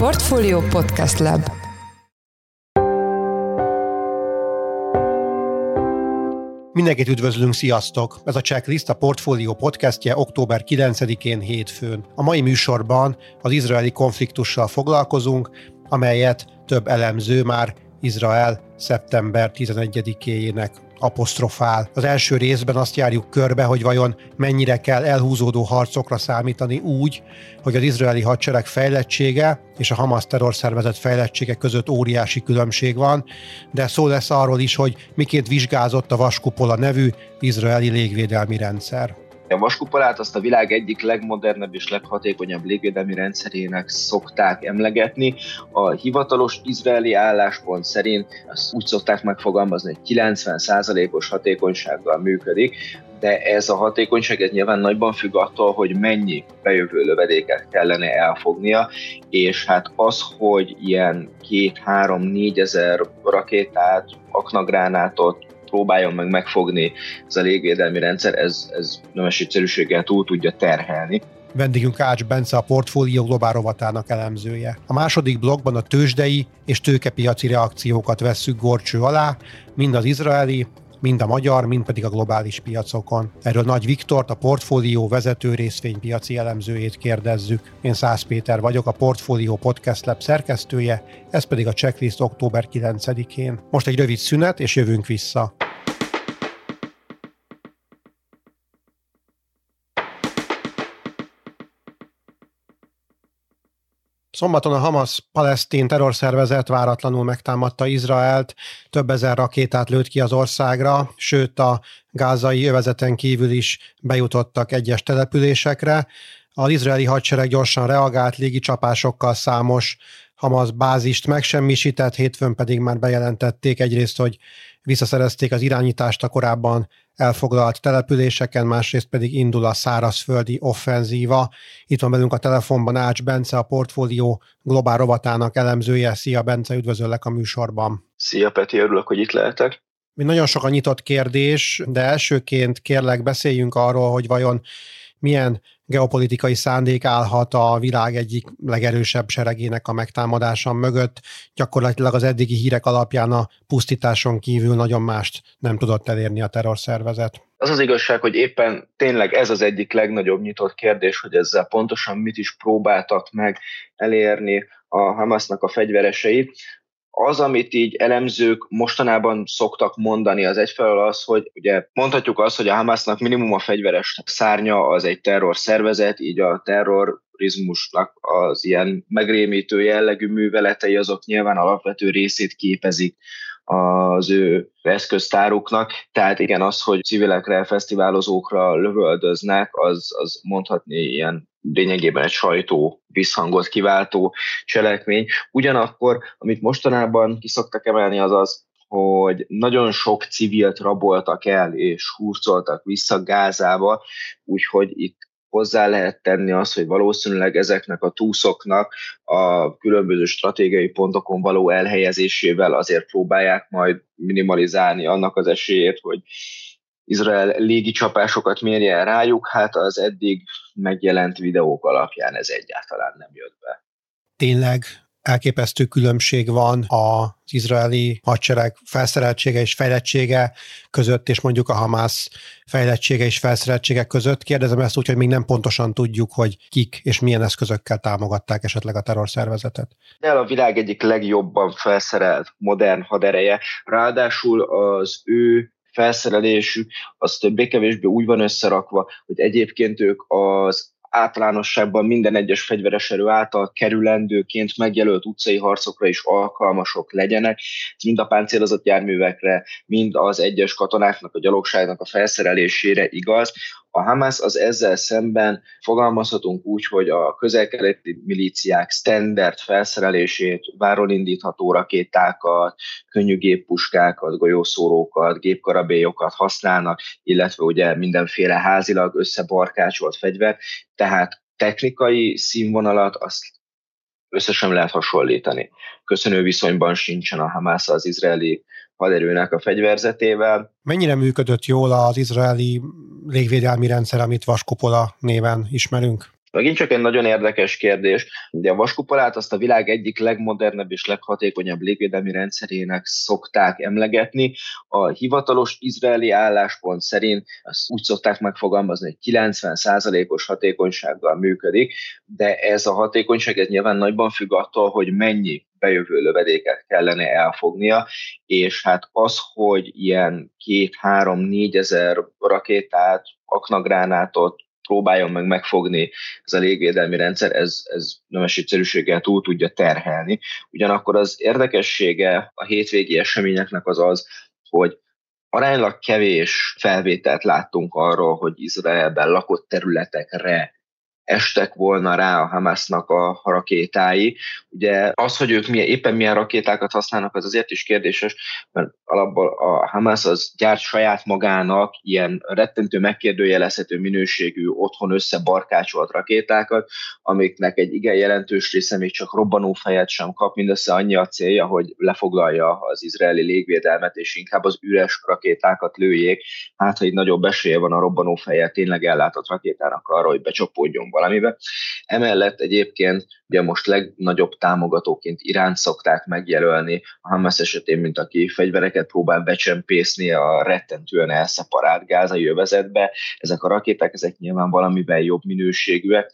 Portfolio Podcast Lab Mindenkit üdvözlünk, sziasztok! Ez a Checklist a Portfolio podcastje október 9-én hétfőn. A mai műsorban az izraeli konfliktussal foglalkozunk, amelyet több elemző már Izrael szeptember 11-ének apostrofál. Az első részben azt járjuk körbe, hogy vajon mennyire kell elhúzódó harcokra számítani úgy, hogy az izraeli hadsereg fejlettsége és a Hamas terrorszervezet fejlettsége között óriási különbség van, de szó lesz arról is, hogy miként vizsgázott a Vaskupola nevű izraeli légvédelmi rendszer. A vaskupolát azt a világ egyik legmodernebb és leghatékonyabb légvédelmi rendszerének szokták emlegetni. A hivatalos izraeli álláspont szerint azt úgy szokták megfogalmazni, hogy 90%-os hatékonysággal működik, de ez a hatékonyság ez nyilván nagyban függ attól, hogy mennyi bejövő lövedéket kellene elfognia, és hát az, hogy ilyen 2-3-4 ezer rakétát, aknagránátot, próbáljon meg megfogni ez a légvédelmi rendszer, ez, ez nemes egyszerűséggel túl tudja terhelni. Vendégünk Ács Bence, a portfólió globál rovatának elemzője. A második blogban a tőzsdei és tőkepiaci reakciókat vesszük gorcső alá, mind az izraeli, mind a magyar, mind pedig a globális piacokon. Erről Nagy Viktort, a portfólió vezető részvénypiaci elemzőjét kérdezzük. Én Szász Péter vagyok, a Portfólió Podcast Lab szerkesztője, ez pedig a checklist október 9-én. Most egy rövid szünet, és jövünk vissza. Szombaton a Hamas palesztin terrorszervezet váratlanul megtámadta Izraelt, több ezer rakétát lőtt ki az országra, sőt a gázai övezeten kívül is bejutottak egyes településekre. Az izraeli hadsereg gyorsan reagált légicsapásokkal számos Hamas bázist megsemmisített, hétfőn pedig már bejelentették egyrészt, hogy visszaszerezték az irányítást a korábban elfoglalt településeken, másrészt pedig indul a szárazföldi offenzíva. Itt van velünk a telefonban Ács Bence, a portfólió globál rovatának elemzője. Szia Bence, üdvözöllek a műsorban. Szia Peti, örülök, hogy itt lehetek. Mi nagyon sok a nyitott kérdés, de elsőként kérlek beszéljünk arról, hogy vajon milyen geopolitikai szándék állhat a világ egyik legerősebb seregének a megtámadása mögött. Gyakorlatilag az eddigi hírek alapján a pusztításon kívül nagyon mást nem tudott elérni a terrorszervezet. Az az igazság, hogy éppen tényleg ez az egyik legnagyobb nyitott kérdés, hogy ezzel pontosan mit is próbáltak meg elérni a Hamasnak a fegyveresei az, amit így elemzők mostanában szoktak mondani, az egyfelől az, hogy ugye mondhatjuk azt, hogy a Hamasnak minimum a fegyveres szárnya az egy terror szervezet, így a terrorizmusnak az ilyen megrémítő jellegű műveletei azok nyilván alapvető részét képezik az ő eszköztáruknak. Tehát igen, az, hogy civilekre, fesztiválozókra lövöldöznek, az, az mondhatni ilyen lényegében egy sajtó visszhangot kiváltó cselekmény. Ugyanakkor, amit mostanában kiszoktak emelni, az az, hogy nagyon sok civilt raboltak el és hurcoltak vissza Gázába, úgyhogy itt hozzá lehet tenni azt, hogy valószínűleg ezeknek a túszoknak a különböző stratégiai pontokon való elhelyezésével azért próbálják majd minimalizálni annak az esélyét, hogy Izrael légi csapásokat mérjen rájuk, hát az eddig megjelent videók alapján ez egyáltalán nem jött be. Tényleg elképesztő különbség van az izraeli hadsereg felszereltsége és fejlettsége között, és mondjuk a Hamász fejlettsége és felszereltsége között. Kérdezem ezt úgy, hogy még nem pontosan tudjuk, hogy kik és milyen eszközökkel támogatták esetleg a terrorszervezetet. De a világ egyik legjobban felszerelt modern hadereje, ráadásul az ő felszerelésük az többé-kevésbé úgy van összerakva, hogy egyébként ők az általánosságban minden egyes fegyveres erő által kerülendőként megjelölt utcai harcokra is alkalmasok legyenek. Ez mind a páncélozott járművekre, mind az egyes katonáknak, a gyalogságnak a felszerelésére igaz. A Hamas az ezzel szemben fogalmazhatunk úgy, hogy a közelkeleti milíciák standard felszerelését, váron indítható rakétákat, könnyű géppuskákat, golyószórókat, gépkarabélyokat használnak, illetve ugye mindenféle házilag összebarkácsolt fegyver, tehát technikai színvonalat azt összesen lehet hasonlítani. Köszönő viszonyban sincsen a Hamas az izraeli haderőnek a fegyverzetével. Mennyire működött jól az izraeli légvédelmi rendszer, amit Vaskupola néven ismerünk? Megint csak egy nagyon érdekes kérdés. Ugye a vaskupolát azt a világ egyik legmodernebb és leghatékonyabb légvédelmi rendszerének szokták emlegetni. A hivatalos izraeli álláspont szerint azt úgy szokták megfogalmazni, hogy 90%-os hatékonysággal működik, de ez a hatékonyság ez nyilván nagyban függ attól, hogy mennyi bejövő lövedéket kellene elfognia, és hát az, hogy ilyen két, három, négyezer rakétát, aknagránátot, próbáljon meg megfogni ez a légvédelmi rendszer, ez, ez nemes egyszerűséggel túl tudja terhelni. Ugyanakkor az érdekessége a hétvégi eseményeknek az az, hogy aránylag kevés felvételt láttunk arról, hogy Izraelben lakott területekre estek volna rá a Hamasnak a rakétái. Ugye az, hogy ők milyen, éppen milyen rakétákat használnak, az azért is kérdéses, mert alapból a Hamas az gyárt saját magának ilyen rettentő megkérdőjelezhető minőségű otthon összebarkácsolt rakétákat, amiknek egy igen jelentős része még csak robbanófejet sem kap, mindössze annyi a célja, hogy lefoglalja az izraeli légvédelmet, és inkább az üres rakétákat lőjék, hát ha egy nagyobb esélye van a robbanófejet tényleg ellátott rakétának arra, hogy becsapódjon valamibe. Emellett egyébként ugye most legnagyobb támogatóként Irán szokták megjelölni a Hamas esetén, mint aki fegyvereket próbál becsempészni a rettentően elszeparált gázai övezetbe. Ezek a rakéták, ezek nyilván valamiben jobb minőségűek,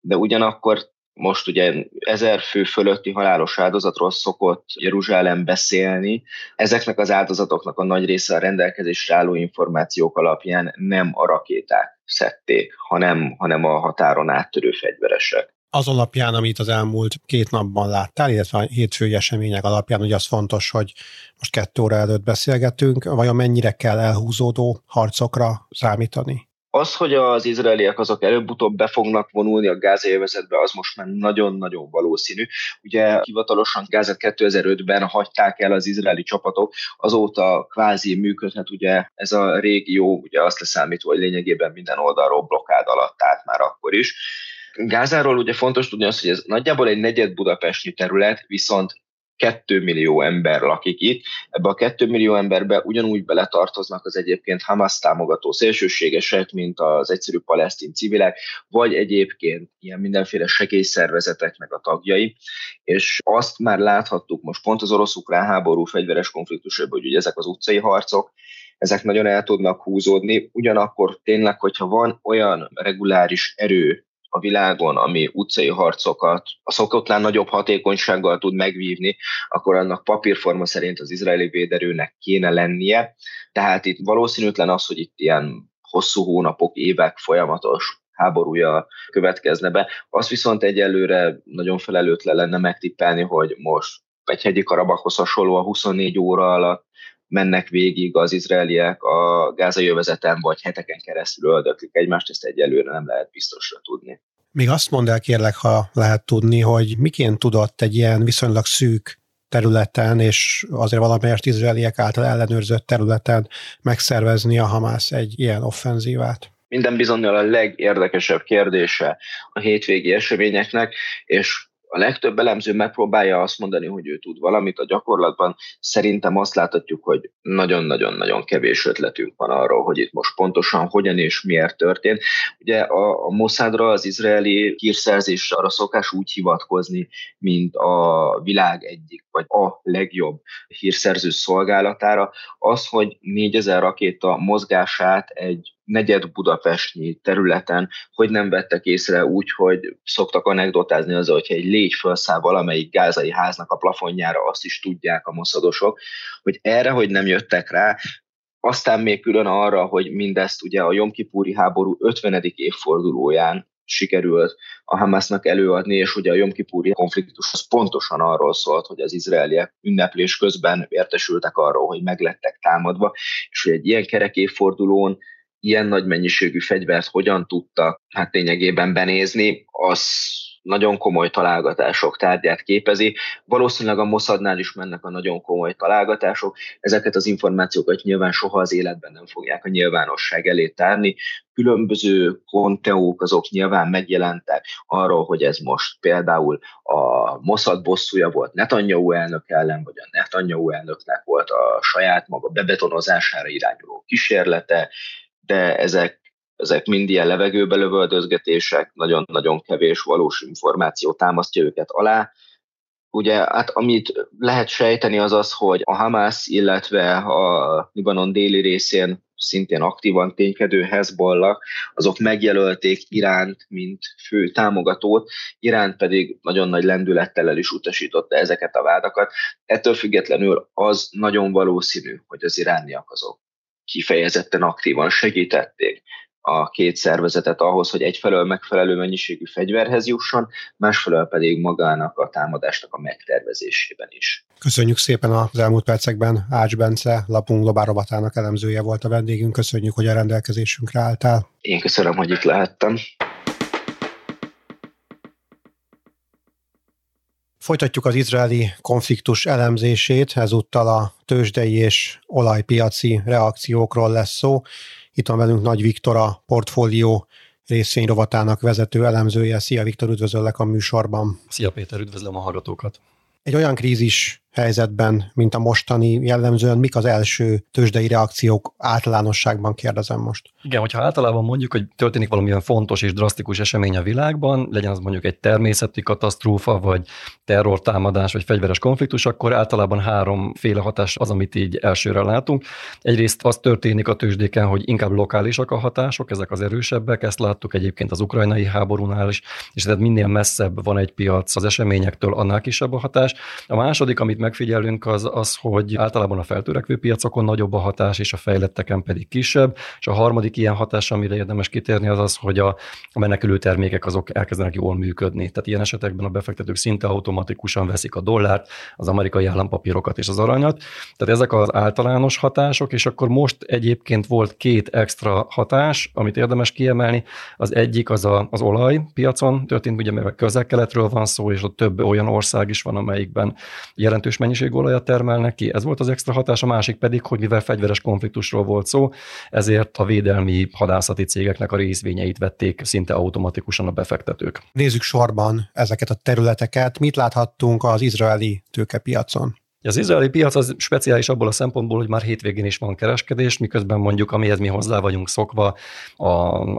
de ugyanakkor most ugye ezer fő fölötti halálos áldozatról szokott Jeruzsálem beszélni. Ezeknek az áldozatoknak a nagy része a rendelkezésre álló információk alapján nem a rakéták szedték, hanem, hanem a határon áttörő fegyveresek az alapján, amit az elmúlt két napban láttál, illetve a hétfői események alapján, hogy az fontos, hogy most kettő óra előtt beszélgetünk, vajon mennyire kell elhúzódó harcokra számítani? Az, hogy az izraeliek azok előbb-utóbb be fognak vonulni a gázélvezetbe, az most már nagyon-nagyon valószínű. Ugye hivatalosan Gázet 2005-ben hagyták el az izraeli csapatok, azóta kvázi működhet ugye ez a régió, ugye azt leszámítva, hogy lényegében minden oldalról blokkád alatt állt már akkor is. Gázáról ugye fontos tudni azt, hogy ez nagyjából egy negyed budapesti terület, viszont 2 millió ember lakik itt. Ebbe a 2 millió emberbe ugyanúgy beletartoznak az egyébként Hamas támogató szélsőségesek, mint az egyszerű palesztin civilek, vagy egyébként ilyen mindenféle segélyszervezetek meg a tagjai. És azt már láthattuk most pont az orosz-ukrán háború fegyveres konfliktusában, hogy ezek az utcai harcok, ezek nagyon el tudnak húzódni, ugyanakkor tényleg, hogyha van olyan reguláris erő, a világon, ami utcai harcokat a szokotlán nagyobb hatékonysággal tud megvívni, akkor annak papírforma szerint az izraeli véderőnek kéne lennie. Tehát itt valószínűtlen az, hogy itt ilyen hosszú hónapok, évek folyamatos háborúja következne be. Azt viszont egyelőre nagyon felelőtlen lenne megtippelni, hogy most egy hegyi Karabakhoz hasonló a 24 óra alatt mennek végig az izraeliek a gázai övezeten, vagy heteken keresztül öldöklik egymást, ezt egyelőre nem lehet biztosra tudni. Még azt mondd el kérlek, ha lehet tudni, hogy miként tudott egy ilyen viszonylag szűk területen, és azért valamelyest izraeliek által ellenőrzött területen megszervezni a Hamász egy ilyen offenzívát? Minden bizonyal a legérdekesebb kérdése a hétvégi eseményeknek, és a legtöbb elemző megpróbálja azt mondani, hogy ő tud valamit, a gyakorlatban szerintem azt láthatjuk, hogy nagyon-nagyon-nagyon kevés ötletünk van arról, hogy itt most pontosan hogyan és miért történt. Ugye a, a Mossadra, az izraeli hírszerzés arra szokás úgy hivatkozni, mint a világ egyik, vagy a legjobb hírszerző szolgálatára, az, hogy 4000 rakéta mozgását egy negyed Budapestnyi területen, hogy nem vettek észre úgy, hogy szoktak anekdotázni az, hogyha egy légy felszáll valamelyik gázai háznak a plafonjára, azt is tudják a moszadosok, hogy erre, hogy nem jöttek rá, aztán még külön arra, hogy mindezt ugye a Jomkipúri háború 50. évfordulóján sikerült a Hamasnak előadni, és ugye a Jomkipúri konfliktus az pontosan arról szólt, hogy az izraeliek ünneplés közben értesültek arról, hogy meglettek támadva, és hogy egy ilyen kerek évfordulón ilyen nagy mennyiségű fegyvert hogyan tudtak hát lényegében benézni, az nagyon komoly találgatások tárgyát képezi. Valószínűleg a Mossadnál is mennek a nagyon komoly találgatások. Ezeket az információkat nyilván soha az életben nem fogják a nyilvánosság elé tárni. Különböző konteók azok nyilván megjelentek arról, hogy ez most például a Mossad bosszúja volt Netanyahu elnök ellen, vagy a Netanyahu elnöknek volt a saját maga bebetonozására irányuló kísérlete, de ezek ezek mind ilyen levegőbe lövöldözgetések, nagyon-nagyon kevés valós információ támasztja őket alá. Ugye, hát amit lehet sejteni az az, hogy a Hamas, illetve a Libanon déli részén szintén aktívan ténykedő Hezbollah, azok megjelölték Iránt, mint fő támogatót, Iránt pedig nagyon nagy lendülettel el is utasította ezeket a vádakat. Ettől függetlenül az nagyon valószínű, hogy az irániak azok kifejezetten aktívan segítették a két szervezetet ahhoz, hogy egyfelől megfelelő mennyiségű fegyverhez jusson, másfelől pedig magának a támadásnak a megtervezésében is. Köszönjük szépen az elmúlt percekben Ács Bence, lapunk globárobatának elemzője volt a vendégünk. Köszönjük, hogy a rendelkezésünkre álltál. Én köszönöm, hogy itt lehettem. Folytatjuk az izraeli konfliktus elemzését, ezúttal a tőzsdei és olajpiaci reakciókról lesz szó. Itt van velünk Nagy Viktor, a portfólió részvényrovatának vezető elemzője. Szia Viktor, üdvözöllek a műsorban. Szia Péter, üdvözlöm a hallgatókat. Egy olyan krízis helyzetben, mint a mostani jellemzően, mik az első tőzsdei reakciók általánosságban kérdezem most? Igen, hogyha általában mondjuk, hogy történik valamilyen fontos és drasztikus esemény a világban, legyen az mondjuk egy természeti katasztrófa, vagy terrortámadás, vagy fegyveres konfliktus, akkor általában háromféle hatás az, amit így elsőre látunk. Egyrészt az történik a tőzsdéken, hogy inkább lokálisak a hatások, ezek az erősebbek, ezt láttuk egyébként az ukrajnai háborúnál is, és tehát minél messzebb van egy piac az eseményektől, annál kisebb a hatás. A második, amit megfigyelünk, az az, hogy általában a feltörekvő piacokon nagyobb a hatás, és a fejletteken pedig kisebb. És a harmadik ilyen hatás, amire érdemes kitérni, az az, hogy a, menekülő termékek azok elkezdenek jól működni. Tehát ilyen esetekben a befektetők szinte automatikusan veszik a dollárt, az amerikai állampapírokat és az aranyat. Tehát ezek az általános hatások, és akkor most egyébként volt két extra hatás, amit érdemes kiemelni. Az egyik az a, az olajpiacon történt, ugye mert közel-keletről van szó, és ott több olyan ország is van, amelyikben jelentős jelentős mennyiségű olajat termelnek ki. Ez volt az extra hatás, a másik pedig, hogy mivel fegyveres konfliktusról volt szó, ezért a védelmi hadászati cégeknek a részvényeit vették szinte automatikusan a befektetők. Nézzük sorban ezeket a területeket. Mit láthattunk az izraeli tőkepiacon? Az izraeli piac az speciális abból a szempontból, hogy már hétvégén is van kereskedés, miközben mondjuk, amihez mi hozzá vagyunk szokva, a,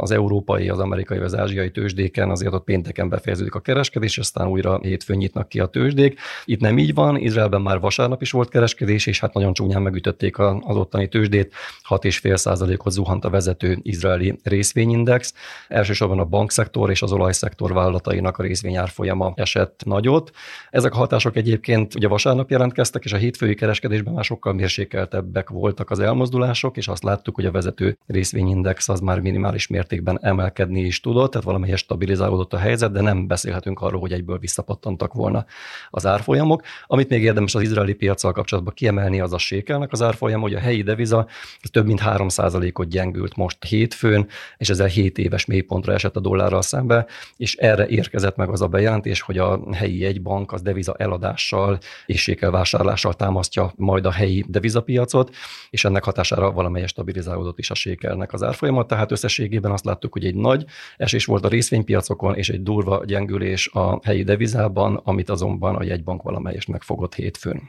az európai, az amerikai, az ázsiai tőzsdéken azért ott pénteken befejeződik a kereskedés, aztán újra hétfőn nyitnak ki a tőzsdék. Itt nem így van, Izraelben már vasárnap is volt kereskedés, és hát nagyon csúnyán megütötték az ottani tőzsdét, 6,5%-ot zuhant a vezető izraeli részvényindex. Elsősorban a bankszektor és az olajszektor vállalatainak a részvényárfolyama esett nagyot. Ezek a hatások egyébként ugye vasárnap jelentkeztek, és a hétfői kereskedésben már sokkal mérsékeltebbek voltak az elmozdulások, és azt láttuk, hogy a vezető részvényindex az már minimális mértékben emelkedni is tudott, tehát valamelyes stabilizálódott a helyzet, de nem beszélhetünk arról, hogy egyből visszapattantak volna az árfolyamok. Amit még érdemes az izraeli piacsal kapcsolatban kiemelni, az a sékelnek az árfolyam, hogy a helyi deviza több mint 3%-ot gyengült most hétfőn, és ezzel 7 éves mélypontra esett a dollárral szembe, és erre érkezett meg az a bejelentés, hogy a helyi egybank az deviza eladással és sékelvásárlással vásárlással támasztja majd a helyi devizapiacot, és ennek hatására valamelyes stabilizálódott is a sékelnek az árfolyamat. Tehát összességében azt láttuk, hogy egy nagy esés volt a részvénypiacokon, és egy durva gyengülés a helyi devizában, amit azonban a jegybank valamelyest megfogott hétfőn.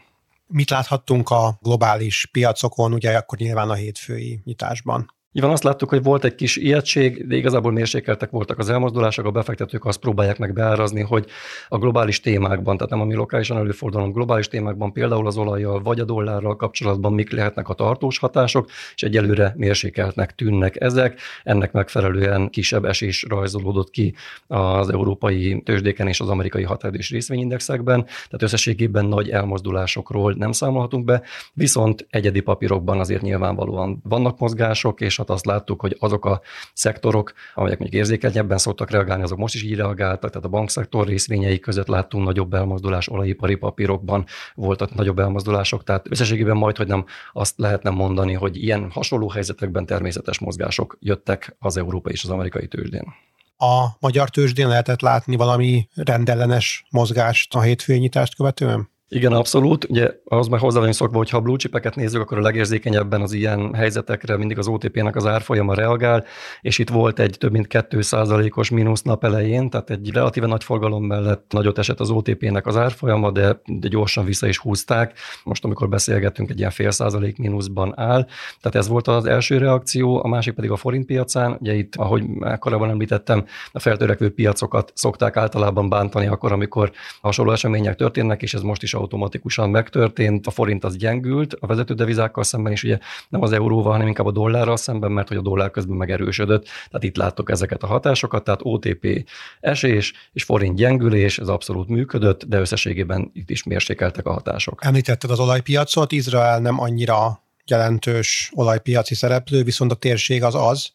Mit láthattunk a globális piacokon, ugye akkor nyilván a hétfői nyitásban? Nyilván azt láttuk, hogy volt egy kis ijegység, de igazából mérsékeltek voltak az elmozdulások, a befektetők azt próbálják meg beárazni, hogy a globális témákban, tehát nem ami lokálisan előforduló, globális témákban, például az olajjal vagy a dollárral kapcsolatban mik lehetnek a tartós hatások, és egyelőre mérsékeltnek tűnnek ezek. Ennek megfelelően kisebb esés rajzolódott ki az európai tőzsdéken és az amerikai határidős részvényindexekben, tehát összességében nagy elmozdulásokról nem számolhatunk be, viszont egyedi papírokban azért nyilvánvalóan vannak mozgások, és hát azt láttuk, hogy azok a szektorok, amelyek mondjuk érzékenyebben szoktak reagálni, azok most is így reagáltak, tehát a bankszektor részvényei között láttunk nagyobb elmozdulás, olajipari papírokban voltak nagyobb elmozdulások, tehát összességében majd, hogy nem azt lehetne mondani, hogy ilyen hasonló helyzetekben természetes mozgások jöttek az európai és az amerikai tőzsdén. A magyar tőzsdén lehetett látni valami rendellenes mozgást a hétfői nyitást követően? Igen, abszolút. Ugye az már hozzá vagyunk szokva, hogy ha blue chipeket nézzük, akkor a legérzékenyebben az ilyen helyzetekre mindig az OTP-nek az árfolyama reagál, és itt volt egy több mint 2%-os mínusz nap elején, tehát egy relatíve nagy forgalom mellett nagyot esett az OTP-nek az árfolyama, de, de gyorsan vissza is húzták. Most, amikor beszélgettünk, egy ilyen fél százalék mínuszban áll. Tehát ez volt az első reakció, a másik pedig a forint piacán. Ugye itt, ahogy korábban említettem, a feltörekvő piacokat szokták általában bántani akkor, amikor hasonló események történnek, és ez most is automatikusan megtörtént. A forint az gyengült a vezető devizákkal szemben is, ugye nem az euróval, hanem inkább a dollárral szemben, mert hogy a dollár közben megerősödött. Tehát itt láttok ezeket a hatásokat, tehát OTP esés és forint gyengülés, ez abszolút működött, de összességében itt is mérsékeltek a hatások. Említetted az olajpiacot, Izrael nem annyira jelentős olajpiaci szereplő, viszont a térség az az,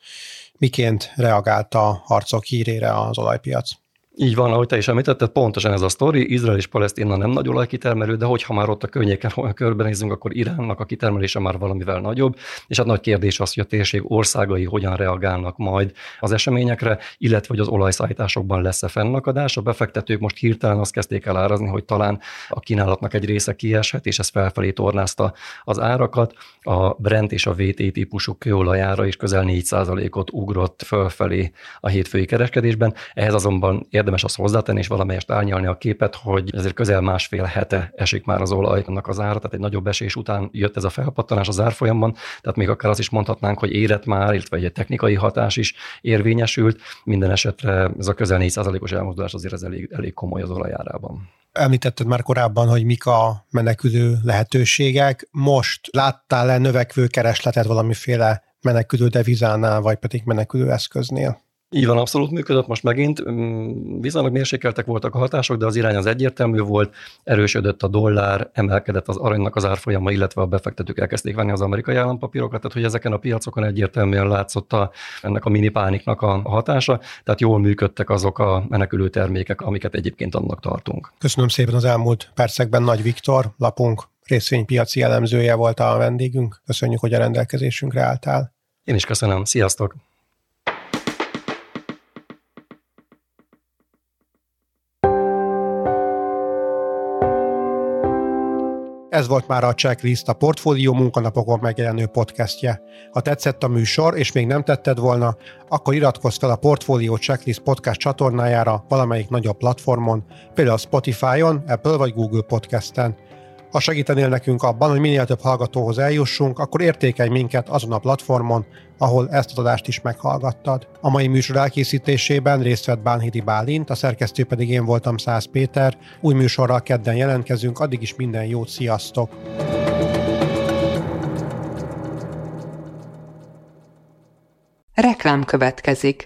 miként reagált a harcok hírére az olajpiac. Így van, ahogy te is említetted, pontosan ez a sztori. Izrael és Palesztina nem nagy olajkitermelő, de hogyha már ott a környéken körbenézünk, akkor Iránnak a kitermelése már valamivel nagyobb, és hát nagy kérdés az, hogy a térség országai hogyan reagálnak majd az eseményekre, illetve hogy az olajszállításokban lesz-e fennakadás. A befektetők most hirtelen azt kezdték el árazni, hogy talán a kínálatnak egy része kieshet, és ez felfelé tornázta az árakat. A Brent és a VT típusú kőolajára is közel 4%-ot ugrott fölfelé a hétfői kereskedésben. Ehhez azonban érdemes azt hozzátenni, és valamelyest árnyalni a képet, hogy ezért közel másfél hete esik már az olajnak az ára, tehát egy nagyobb esés után jött ez a felpattanás az árfolyamban, tehát még akár azt is mondhatnánk, hogy érett már, illetve egy technikai hatás is érvényesült. Minden esetre ez a közel 4%-os elmozdulás azért ez elég, elég komoly az olajárában. Említetted már korábban, hogy mik a menekülő lehetőségek. Most láttál-e növekvő keresletet valamiféle menekülő devizánál, vagy pedig menekülő eszköznél? Így van, abszolút működött most megint. Mm, viszonylag mérsékeltek voltak a hatások, de az irány az egyértelmű volt, erősödött a dollár, emelkedett az aranynak az árfolyama, illetve a befektetők elkezdték venni az amerikai állampapírokat, tehát hogy ezeken a piacokon egyértelműen látszott a, ennek a mini pániknak a hatása, tehát jól működtek azok a menekülő termékek, amiket egyébként annak tartunk. Köszönöm szépen az elmúlt percekben Nagy Viktor, lapunk részvénypiaci elemzője volt a vendégünk. Köszönjük, hogy a rendelkezésünkre álltál. Én is köszönöm. Sziasztok! Ez volt már a Checklist, a Portfólió munkanapokon megjelenő podcastje. Ha tetszett a műsor, és még nem tetted volna, akkor iratkozz fel a Portfólió Checklist podcast csatornájára valamelyik nagyobb platformon, például Spotify-on, Apple vagy Google Podcasten. Ha segítenél nekünk abban, hogy minél több hallgatóhoz eljussunk, akkor értékelj minket azon a platformon, ahol ezt az adást is meghallgattad. A mai műsor elkészítésében részt vett Bánhidi Bálint, a szerkesztő pedig én voltam Száz Péter. Új műsorral kedden jelentkezünk, addig is minden jót, sziasztok! Reklám következik.